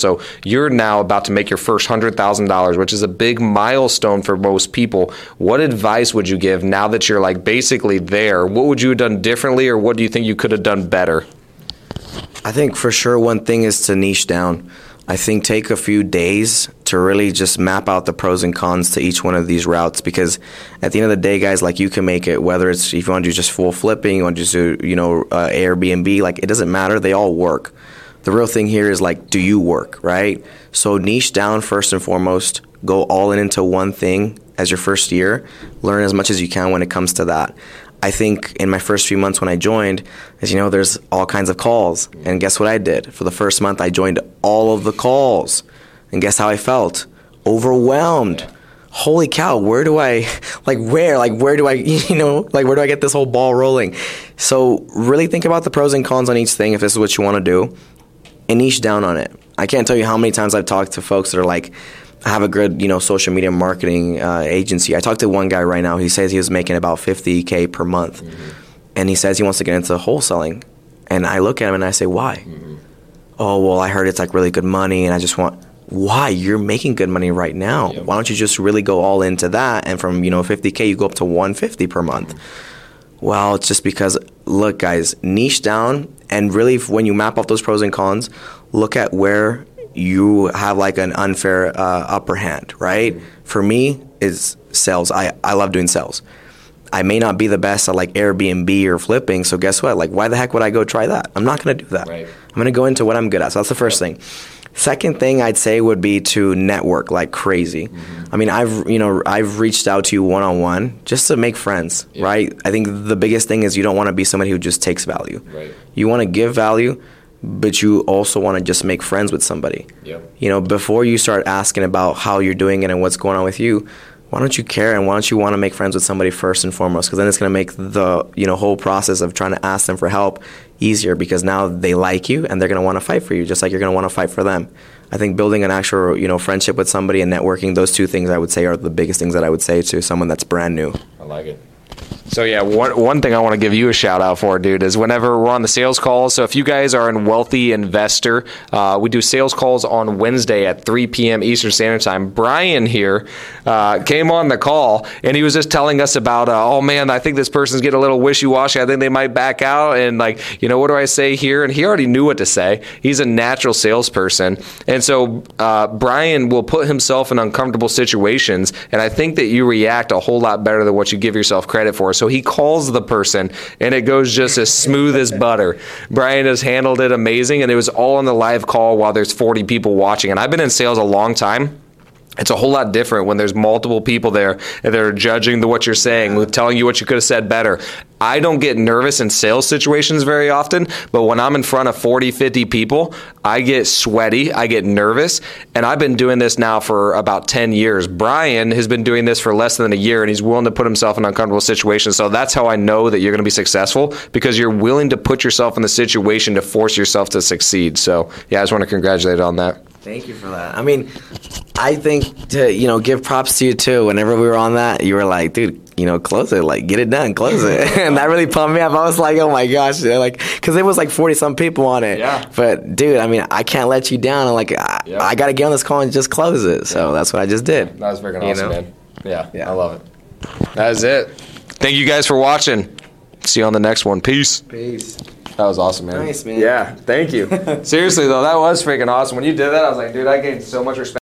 So you're now about to make your first $100,000, which is a big milestone for most people. What advice would you give now that you're like basically there? What would you have done differently or what do you think you could have done better? I think for sure one thing is to niche down. I think take a few days to really just map out the pros and cons to each one of these routes because at the end of the day, guys, like you can make it whether it's if you want to do just full flipping, you want to just do you know uh, Airbnb, like it doesn't matter. They all work. The real thing here is like, do you work right? So niche down first and foremost. Go all in into one thing as your first year. Learn as much as you can when it comes to that. I think in my first few months when I joined, as you know, there's all kinds of calls. And guess what I did? For the first month, I joined all of the calls. And guess how I felt? Overwhelmed. Holy cow, where do I, like, where, like, where do I, you know, like, where do I get this whole ball rolling? So, really think about the pros and cons on each thing if this is what you want to do and niche down on it. I can't tell you how many times I've talked to folks that are like, I have a good, you know, social media marketing uh, agency. I talked to one guy right now. He says he was making about 50k per month, mm-hmm. and he says he wants to get into wholesaling. And I look at him and I say, why? Mm-hmm. Oh, well, I heard it's like really good money, and I just want. Why? You're making good money right now. Yep. Why don't you just really go all into that? And from you know 50k, you go up to 150 per month. Mm-hmm. Well, it's just because look, guys, niche down and really when you map off those pros and cons, look at where you have like an unfair uh, upper hand, right? Mm-hmm. For me, is sales. I, I love doing sales. I may not be the best at like Airbnb or flipping, so guess what? Like, why the heck would I go try that? I'm not going to do that. Right. I'm going to go into what I'm good at. So that's the first yep. thing. Second thing I'd say would be to network like crazy. Mm-hmm. I mean, I've you know I've reached out to you one on one just to make friends, yeah. right? I think the biggest thing is you don't want to be somebody who just takes value. Right. You want to give value, but you also want to just make friends with somebody. Yep. You know, before you start asking about how you're doing it and what's going on with you, why don't you care and why don't you want to make friends with somebody first and foremost? Because then it's going to make the you know whole process of trying to ask them for help easier because now they like you and they're going to want to fight for you just like you're going to want to fight for them. I think building an actual you know friendship with somebody and networking those two things I would say are the biggest things that I would say to someone that's brand new. I like it. So yeah, one one thing I want to give you a shout out for, dude, is whenever we're on the sales calls. So if you guys are a wealthy investor, uh, we do sales calls on Wednesday at 3 p.m. Eastern Standard Time. Brian here uh, came on the call and he was just telling us about, uh, oh man, I think this person's getting a little wishy washy. I think they might back out, and like, you know, what do I say here? And he already knew what to say. He's a natural salesperson, and so uh, Brian will put himself in uncomfortable situations, and I think that you react a whole lot better than what you give yourself credit for. So he calls the person, and it goes just as smooth as butter. Brian has handled it amazing, and it was all on the live call while there's 40 people watching. And I've been in sales a long time it's a whole lot different when there's multiple people there that are judging the, what you're saying, telling you what you could have said better. I don't get nervous in sales situations very often, but when I'm in front of 40, 50 people, I get sweaty, I get nervous, and I've been doing this now for about 10 years. Brian has been doing this for less than a year, and he's willing to put himself in uncomfortable situations. So that's how I know that you're going to be successful because you're willing to put yourself in the situation to force yourself to succeed. So, yeah, I just want to congratulate on that. Thank you for that. I mean, I think to you know give props to you too. Whenever we were on that, you were like, dude, you know, close it, like get it done, close it, and that really pumped me up. I was like, oh my gosh, like because it was like forty some people on it. Yeah. But dude, I mean, I can't let you down. I'm like, I, yeah. I got to get on this call and just close it. So yeah. that's what I just did. That was freaking awesome, know? man. Yeah, yeah, I love it. That is it. Thank you guys for watching. See you on the next one. Peace. Peace. That was awesome, man. Nice, man. Yeah, thank you. Seriously, though, that was freaking awesome. When you did that, I was like, dude, I gained so much respect.